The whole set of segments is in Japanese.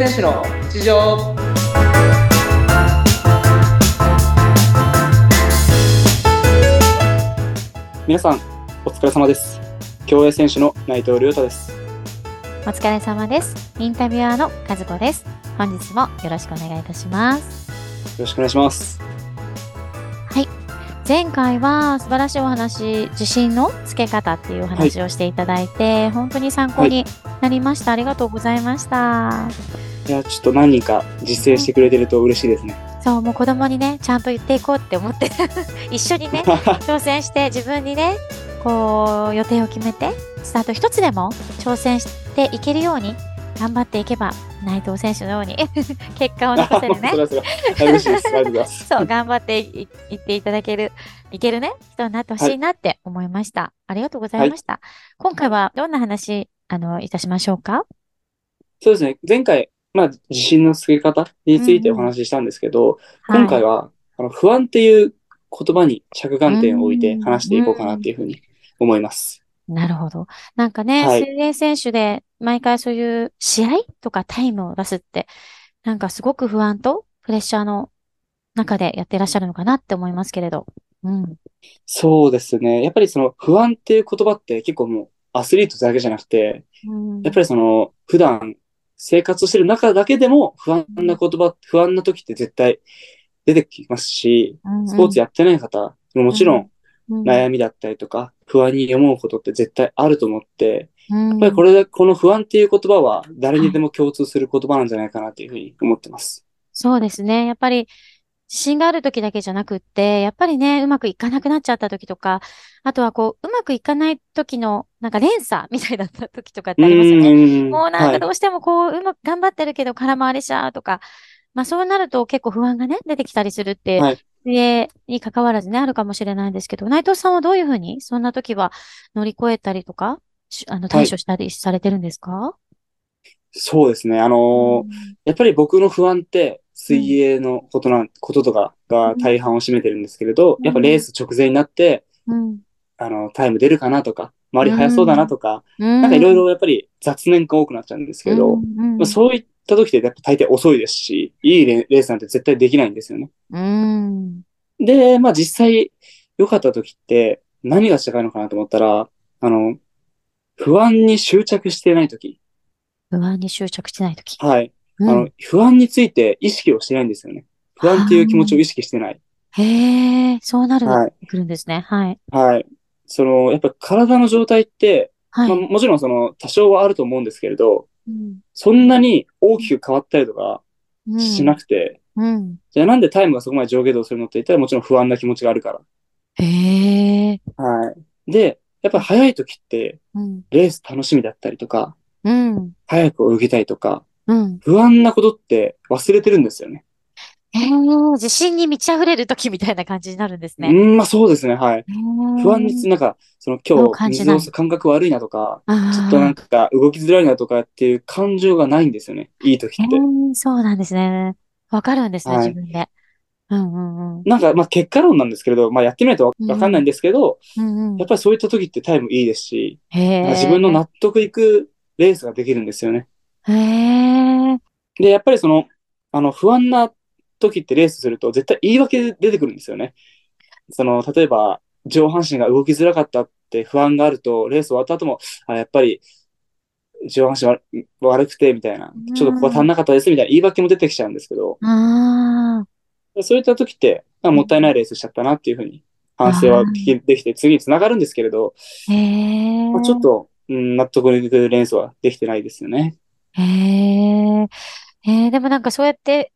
選手の日常皆さん、お疲れ様です。競泳選手の内藤亮太です。お疲れ様です。インタビュアーの和子です。本日もよろしくお願いいたします。よろしくお願いします。前回は素晴らしいお話、自信のつけ方っていうお話をしていただいて、本当に参考になりました。ありがとうございました。いや、ちょっと何人か実践してくれてると嬉しいですね。そう、もう子供にね、ちゃんと言っていこうって思って、一緒にね、挑戦して自分にね、こう、予定を決めて、スタート一つでも挑戦していけるように頑張っていけば、内藤選手のように 結果を残せるね。そう、頑張っていいっていただける、いけるね、人になってほしいなって思いました。ありがとうございました。今回はどんな話、あの、いたしましょうか？そうですね。前回、まあ、自信のつけ方についてお話ししたんですけど、今回は、は、あの不安っていう言葉に着眼点を置いて話していこうかなっていうふうに思います。なるほど。なんかね、はい水泳選手で毎回そういう試合とかタイムを出すって、なんかすごく不安とプレッシャーの中でやってらっしゃるのかなって思いますけれど。うん。そうですね。やっぱりその不安っていう言葉って結構もうアスリートだけじゃなくて、うん。やっぱりその普段生活してる中だけでも不安な言葉、不安な時って絶対出てきますし、スポーツやってない方、もちろん。うん。悩みだったりとか不安に思うことって絶対あると思って、うん。やっぱりこれで、この不安っていう言葉は誰にでも共通する言葉なんじゃないかなっていうふうに思ってます。そうですね。やっぱり、自信がある時だけじゃなくって、やっぱりね、うまくいかなくなっちゃった時とか、あとはこう、うまくいかない時の、なんか連鎖みたいだった時とかってありますよね。うん。もうなんはい。かどうしてもこう、うまく頑張ってるけど空回りしちゃうとか、まあそうなると結構不安がね、出てきたりするって、はい。水泳に関わらずね、あるかもしれないんですけど、内藤さんはどういうふうに、そんな時は乗り越えたりとか、しあの、対処したりされてるんですか？そうですね。あのーやっぱり僕の不安って水泳のことなん、こととかが大半を占めてるんですけれど、うんやっぱレース直前になって、うん。あの、タイム出るかなとか、周り速そうだなとか、うん。なんかいろいろやっぱり雑念が多くなっちゃうんですけど、うんうんまあ、そういった時ってやっぱ大抵遅いですし、いいレレースなんて絶対できないんですよね。うん。で、まあ実際良かった時って何が違うのかなと思ったら、あの、不安に執着してない時。不安に執着してないとき。はい。うんあの、不安について意識をしてないんですよね。不安っていう気持ちを意識してない。へえ、そうなる、はいくるんですね。はい。はい。その、やっぱ体の状態って、はい。まあ、もちろんその多少はあると思うんですけれど、うんそんなに大きく変わったりとかうんしなくて、うん。じゃあなんでタイムがそこまで上下動するのって言ったらもちろん不安な気持ちがあるかへえ。ら。はい。で、やっぱり速い時ってうん。レース楽しみだったりとか、うん。早く泳ぎたいとか、うん。不安なことって忘れてるんですよね。へえ、自信に満ち溢れる時みたいな感じになるんですね。うん、まあそうですね、はい。不安になんか、その今日水の感覚悪いなとか、あちょっとなんか、か動きづらいなとかっていう感情がないんですよね。いい時へって。え、そうなんですね。わかるんですね、はい自分で。うんうんうん。なんか、まあ結果論なんですけれど、まあやってみないとわわかんないんですけど、うんうんやっぱりそういった時ってタイムいいですし。自分の納得いくレースができるんですよね。へえ。で、やっぱりその、あの、不安な時ってレースすると絶対言い訳出てくるんですよね。その、例えば、上半身が動きづらかったって不安があると、レース終わった後も、あ、やっぱり、上半身悪悪くて、みたいな、ちょっとここ足んなかったです、みたいな言い訳も出てきちゃうんですけど。そういった時って、あもったいないレースしちゃったなっていうふうに反省はできて、次につながるんですけれど。まあ、ちょっと、うん、納得のいくレースはできてないですよね。へえ。えー、でもなんかそうやって、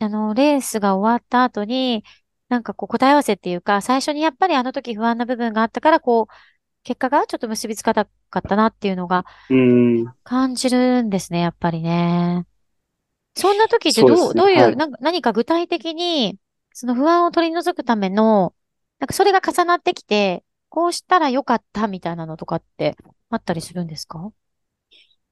あの、レースが終わった後に、なんかこう答え合わせっていうか、最初にやっぱりあの時不安な部分があったから、こう、結果がちょっと結びつかなかったなっていうのがうん。感じるんですね、やっぱりね。そんな時ってどう、そうですねどういう、はいなんか何か具体的に、その不安を取り除くための、なんかそれが重なってきて、こうしたらよかったみたいなのとかってあったりするんですか？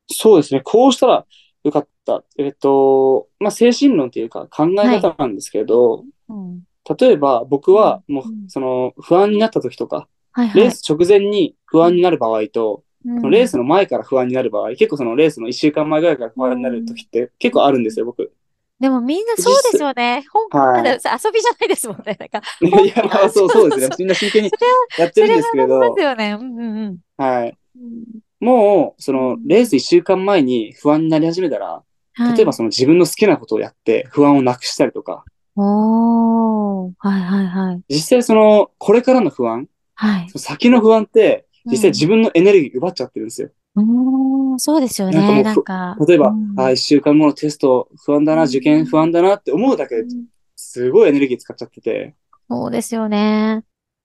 そうですね。こうしたらよかった。えっと、まあ、精神論っていうか考え方なんですけど、うん。例えば僕はもうその不安になった時とか、はいはい。レース直前に不安になる場合と、うんそのレースの前から不安になる場合、結構そのレースの1週間前ぐらいから不安になる時って結構あるんですよ、僕。でもみんなそうですよね。本はい遊びじゃないですもんね。なんか、いや、まあそうそうですね。みんな真剣にやってるんですけそれはありどます、よね。うんうんうんはい。うん。もう、その、レース1週間前に不安になり始めたら、はい例えばその自分の好きなことをやって不安をなくしたりとか、おー、はいはいはい。実際その、これからの不安、はい。その先の不安って、実際うん自分のエネルギー奪っちゃってるんですよ。うーん、そうですよなんかもね。うなんか。例えば、うんあ、1週間後のテスト不安だな、うん受験不安だなって思うだけで、うんすごいエネルギー使っちゃってて、そうですよね。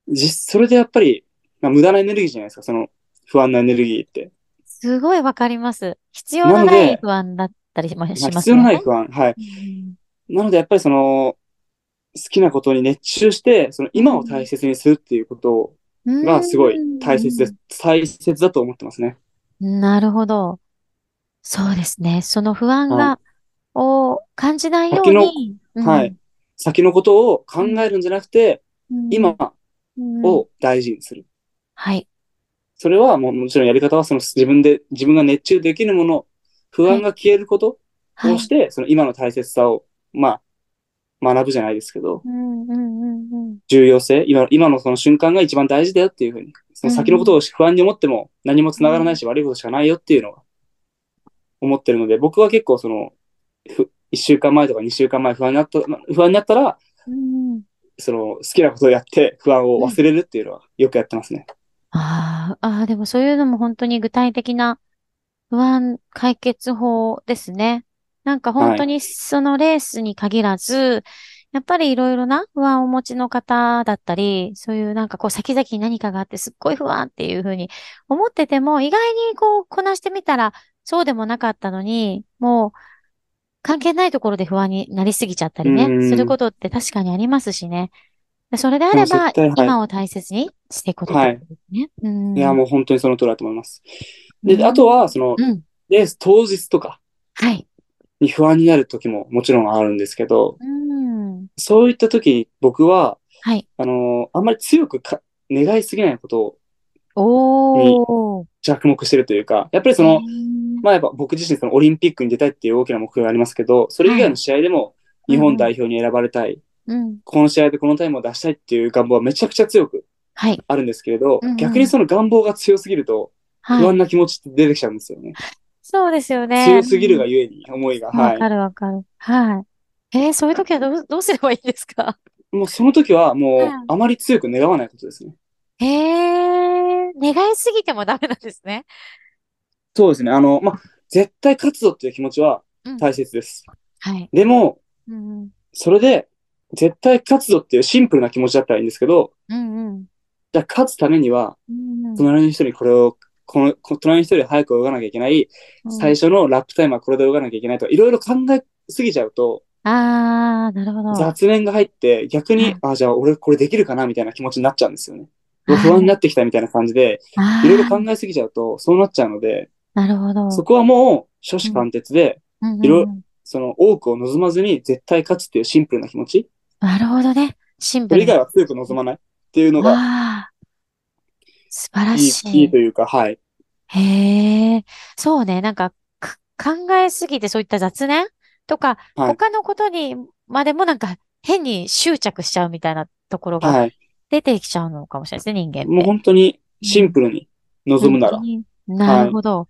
実、それでやっぱり、まあ、無駄なエネルギーじゃないですか、その不安なエネルギーって。すごいわかります。必要のない不安だったりしますよね必要のない。不安。はい。うんなので、やっぱりその、好きなことに熱中して、その今を大切にするっていうことがすごい大切です。大切だと思ってますね。なるほど。そうですね。その不安がは、を感じないよう先のに、うんはい。先のことを考えるんじゃなくて、うん今うんを大事にする。はい。それはもうもちろんやり方はその自分で、自分が熱中できるもの、不安が消えることはい。をして、その今の大切さを、まあ、学ぶじゃないですけど、うんうんうんうん。重要性、今今のその瞬間が一番大事だよっていうふうに、その先のことを不安に思っても何も繋がらないし悪いことしかないよっていうのは思ってるので、僕は結構その、ふ一週間前とか二週間前不安になった、不安になったら、うん。その好きなことをやって不安を忘れるっていうのはよくやってますね。あーあー、でもそういうのも本当に具体的な不安解決法ですね。なんか本当にそのレースに限らず、やっぱりいろいろな不安をお持ちの方だったり、そういうなんかこう先々に何かがあってすっごい不安っていうふうに思ってても、意外にこうこなしてみたらそうでもなかったのに、もう関係ないところで不安になりすぎちゃったりね、うんすることって確かにありますしね。それであればはい今を大切にしていくことですね。うんいや、もう本当にその通りだと思います。で、うんあとは、その、うん。レース当日とかはい。に不安になる時ももちろんあるんですけど、うん。そういった時僕は、はい。あのあんまり強くか願いすぎないことをおー。着目してるというか、やっぱりその、まあやっぱ僕自身そのオリンピックに出たいっていう大きな目標がありますけど、それ以外の試合でも日本代表に選ばれたい、うん。この試合でこのタイムを出したいっていう願望はめちゃくちゃ強くはい。あるんですけれど、うんうん逆にその願望が強すぎると不はい。安な気持ちって出てきちゃうんですよね。そうですよね。強すぎるがゆえに思いが。はわかるわかる。はい。えー、そういう時はどう、どうすればいいんですか？い。もうその時はもうんうあまり強く願わないことですね。えー、願いすぎてもダメなんですね。そうですね。あの、まあ、絶対勝つぞっていう気持ちはうん大切です。はい。でも、うんそれで絶対勝つぞっていうシンプルな気持ちだったらいいんですけど、うん。うんじゃあ勝つためには、うん。うん隣の人にこれを、この、こ隣の人より早く泳がなきゃいけない、うん最初のラップタイムはこれで泳がなきゃいけないとか、いろいろ考えすぎちゃうと、あー、なるほど。雑念が入って、逆にはい、あ、じゃあ俺これできるかなみたいな気持ちになっちゃうんですよね。はい不安になってきたみたいな感じで、あいろいろ考ー、えすぎちゃうと、そうなっちゃうので、なるほど。そこはもう、初子貫徹で、いろうんその多くを望まずに絶対勝つっていうシンプルな気持ち、なるほどね。シンプルに。それ以外は強く望まない？っていうのが素晴らいい、しい。いいというか、はい。へえ、そうね、なんか、か考えすぎてそういった雑念とか、はい他のことにまでもなんか変に執着しちゃうみたいなところがはい。出てきちゃうのかもしれないですね、人間って。もう本当にシンプルに望むならなるほど。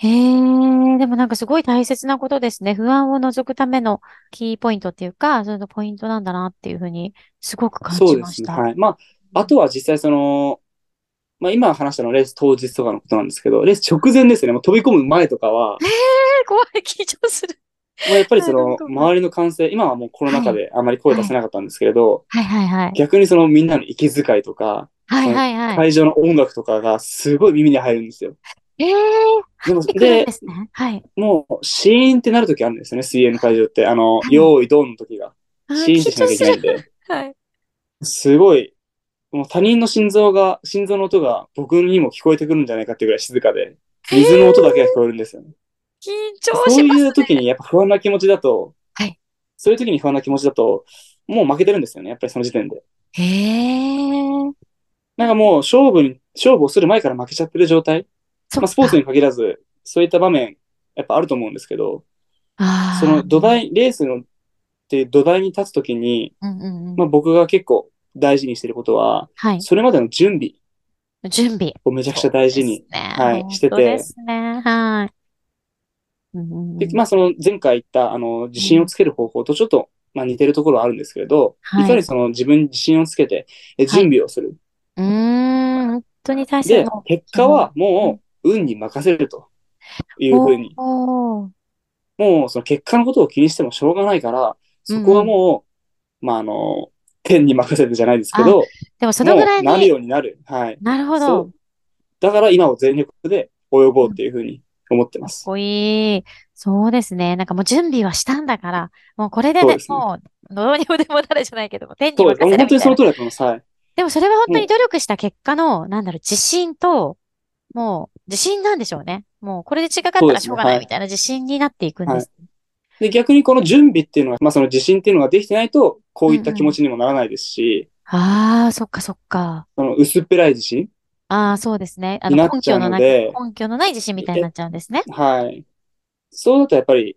へえ、でもなんかすごい大切なことですね。不安を除くためのキーポイントっていうか、それのポイントなんだなっていうふうにすごく感そうですね。じました。はい。まあ、あとは実際その、まあ今話したのはレース当日とかのことなんですけど、レース直前ですね。もう飛び込む前とかは、えー怖い、緊張する。もうやっぱりその 周りの歓声、今はもうコロナ禍であまり声出せなかったんですけれど、はいはいはい。逆にそのみんなの息遣いとか、はいはいはい。会場の音楽とかがすごい耳に入るんですよ。ええでも、ー、でで、すね。はい。もうシーンってなる時あるんですよね、水泳の会場って。あの、はい用意ドンの時が。あーシーンってしなきゃいけないんで。はい。すごい、もう他人の心臓が、心臓の音が僕にも聞こえてくるんじゃないかっていうぐらい静かで、水の音だけが聞こえるんですよね。緊張そうします。いう時にやっぱ不安な気持ちだと、はいそういう時に不安な気持ちだと、もう負けてるんですよね、やっぱりその時点で。へえ。なんかもう勝負に、勝負をする前から負けちゃってる状態まあ、スポーツに限らず、そういった場面、やっぱあると思うんですけど、その土台、レースのっていう土台に立つときに、うんうんうんまあ、僕が結構大事にしてることは、はい。それまでの準備準備。をめちゃくちゃ大事に。ねはいしててですね。はい。で、まあ、その前回言った、あの、自信をつける方法とちょっと、まあ、似てるところはあるんですけれど、はいいかにその自分に自信をつけて、え準備をする。うーん、本当に大切でな。、結果はもう、運に任せるというふうに。もう、その結果のことを気にしてもしょうがないから、そこはもう、まあ、あの、天に任せるじゃないですけど、でもそのぐらいもうなるに、ようになる。はい。なるほそどう。だから今を全力で泳ごうっていうふうに思ってます。かっこいい。そうですね。なんかもう準備はしたんだから、もうこれでね、そうですねもう、どうにもでもなるじゃないけども、天に。任せる本当にその。通りだと思います。はい。でもそれは本当に努力した結果の、なんだろう、自信と、もう、自信なんでしょうね。もう、これで違かったらしょうがないはいみたいな自信になっていくんです。で、逆にこの準備っていうのは、まあその自信っていうのができてないと、こういった気持ちにもならないですし、ああ、そっかそっか。その薄っぺらい自信ああ、そうですね。あにの、根拠のない、で根拠のない自信みたいになっちゃうんですね。はい。そうだとやっぱり、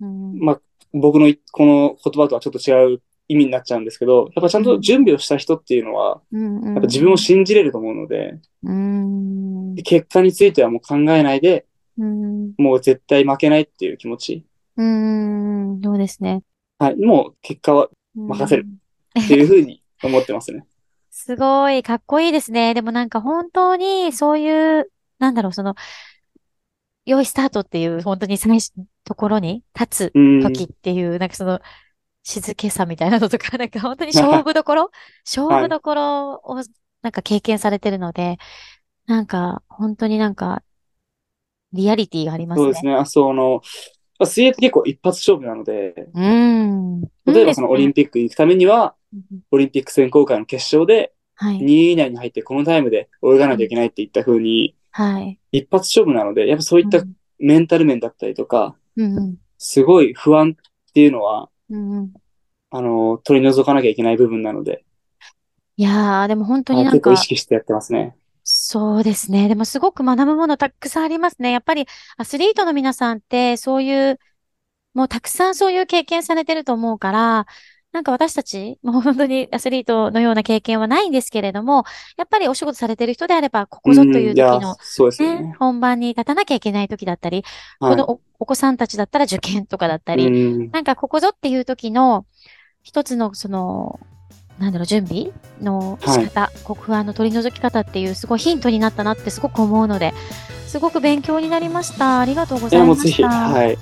うん。まあ僕のいこの言葉とはちょっと違う意味になっちゃうんですけど、やっぱちゃんと準備をした人っていうのは、うんうんやっぱ自分を信じれると思うので、うんで結果についてはもう考えないで、うん。もう絶対負けないっていう気持ち。うん。そうですね。はい。もう結果はうん任せるっていうふうに思ってますね。すごい、かっこいいですね。でもなんか本当にそういう、なんだろう、その、良いスタートっていう本当に最初、ところに立つうん。時っていう、なんかその、静けさみたいなのとか、なんか本当に勝負どころ？勝負どころをなんか経験されてるので、なんか本当になんか、リアリティがありますね。そうですね。あ、その、まあ水泳って結構一発勝負なので、うん。例えばそのオリンピピックに行くためには、オリンピック選考会の決勝ではい。2位以内に入ってこのタイムで泳がないといけないっていった風に、はい。一発勝負なので、やっぱそういったうんメンタル面だったりとか、うんうん。すごい不安っていうのは、うんうん。あの、取り除かなきゃいけない部分なので、いやー、でも本当あになんか結構意、識してやってますね。そうですね。でもすごく学ぶものたくさんありますね。やっぱりアスリートの皆さんってそういう、もうたくさんそういう経験されてると思うから、なんか私たち、もう本当にアスリートのような経験はないんですけれども、やっぱりお仕事されてる人であれば、ここぞという時の、ねね。、本番に立たなきゃいけない時だったり、はいこのおお子さんたちだったら受験とかだったり、うんなんかここぞっていう時の一つのその、なんだろう、準備の仕方、こう不安の取り除き方っていうすごいヒントになったなってすごく思うので、すごく勉強になりました。ありがとうございもうぜひ、ました。はい。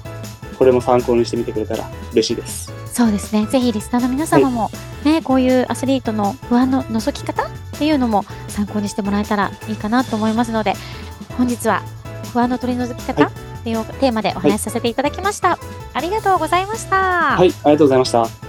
これも参考にしてみてくれたら嬉しいです。そうですね。ぜひリスナーの皆様も、ね、こういうアスリートの不安の除き方っていうのも参考にしてもらえたらいいかなと思いますので、本日は不安の取り除き方はっていうテーマでお話しさせていただきました。ありがとうございました。はい、ありがとうございました。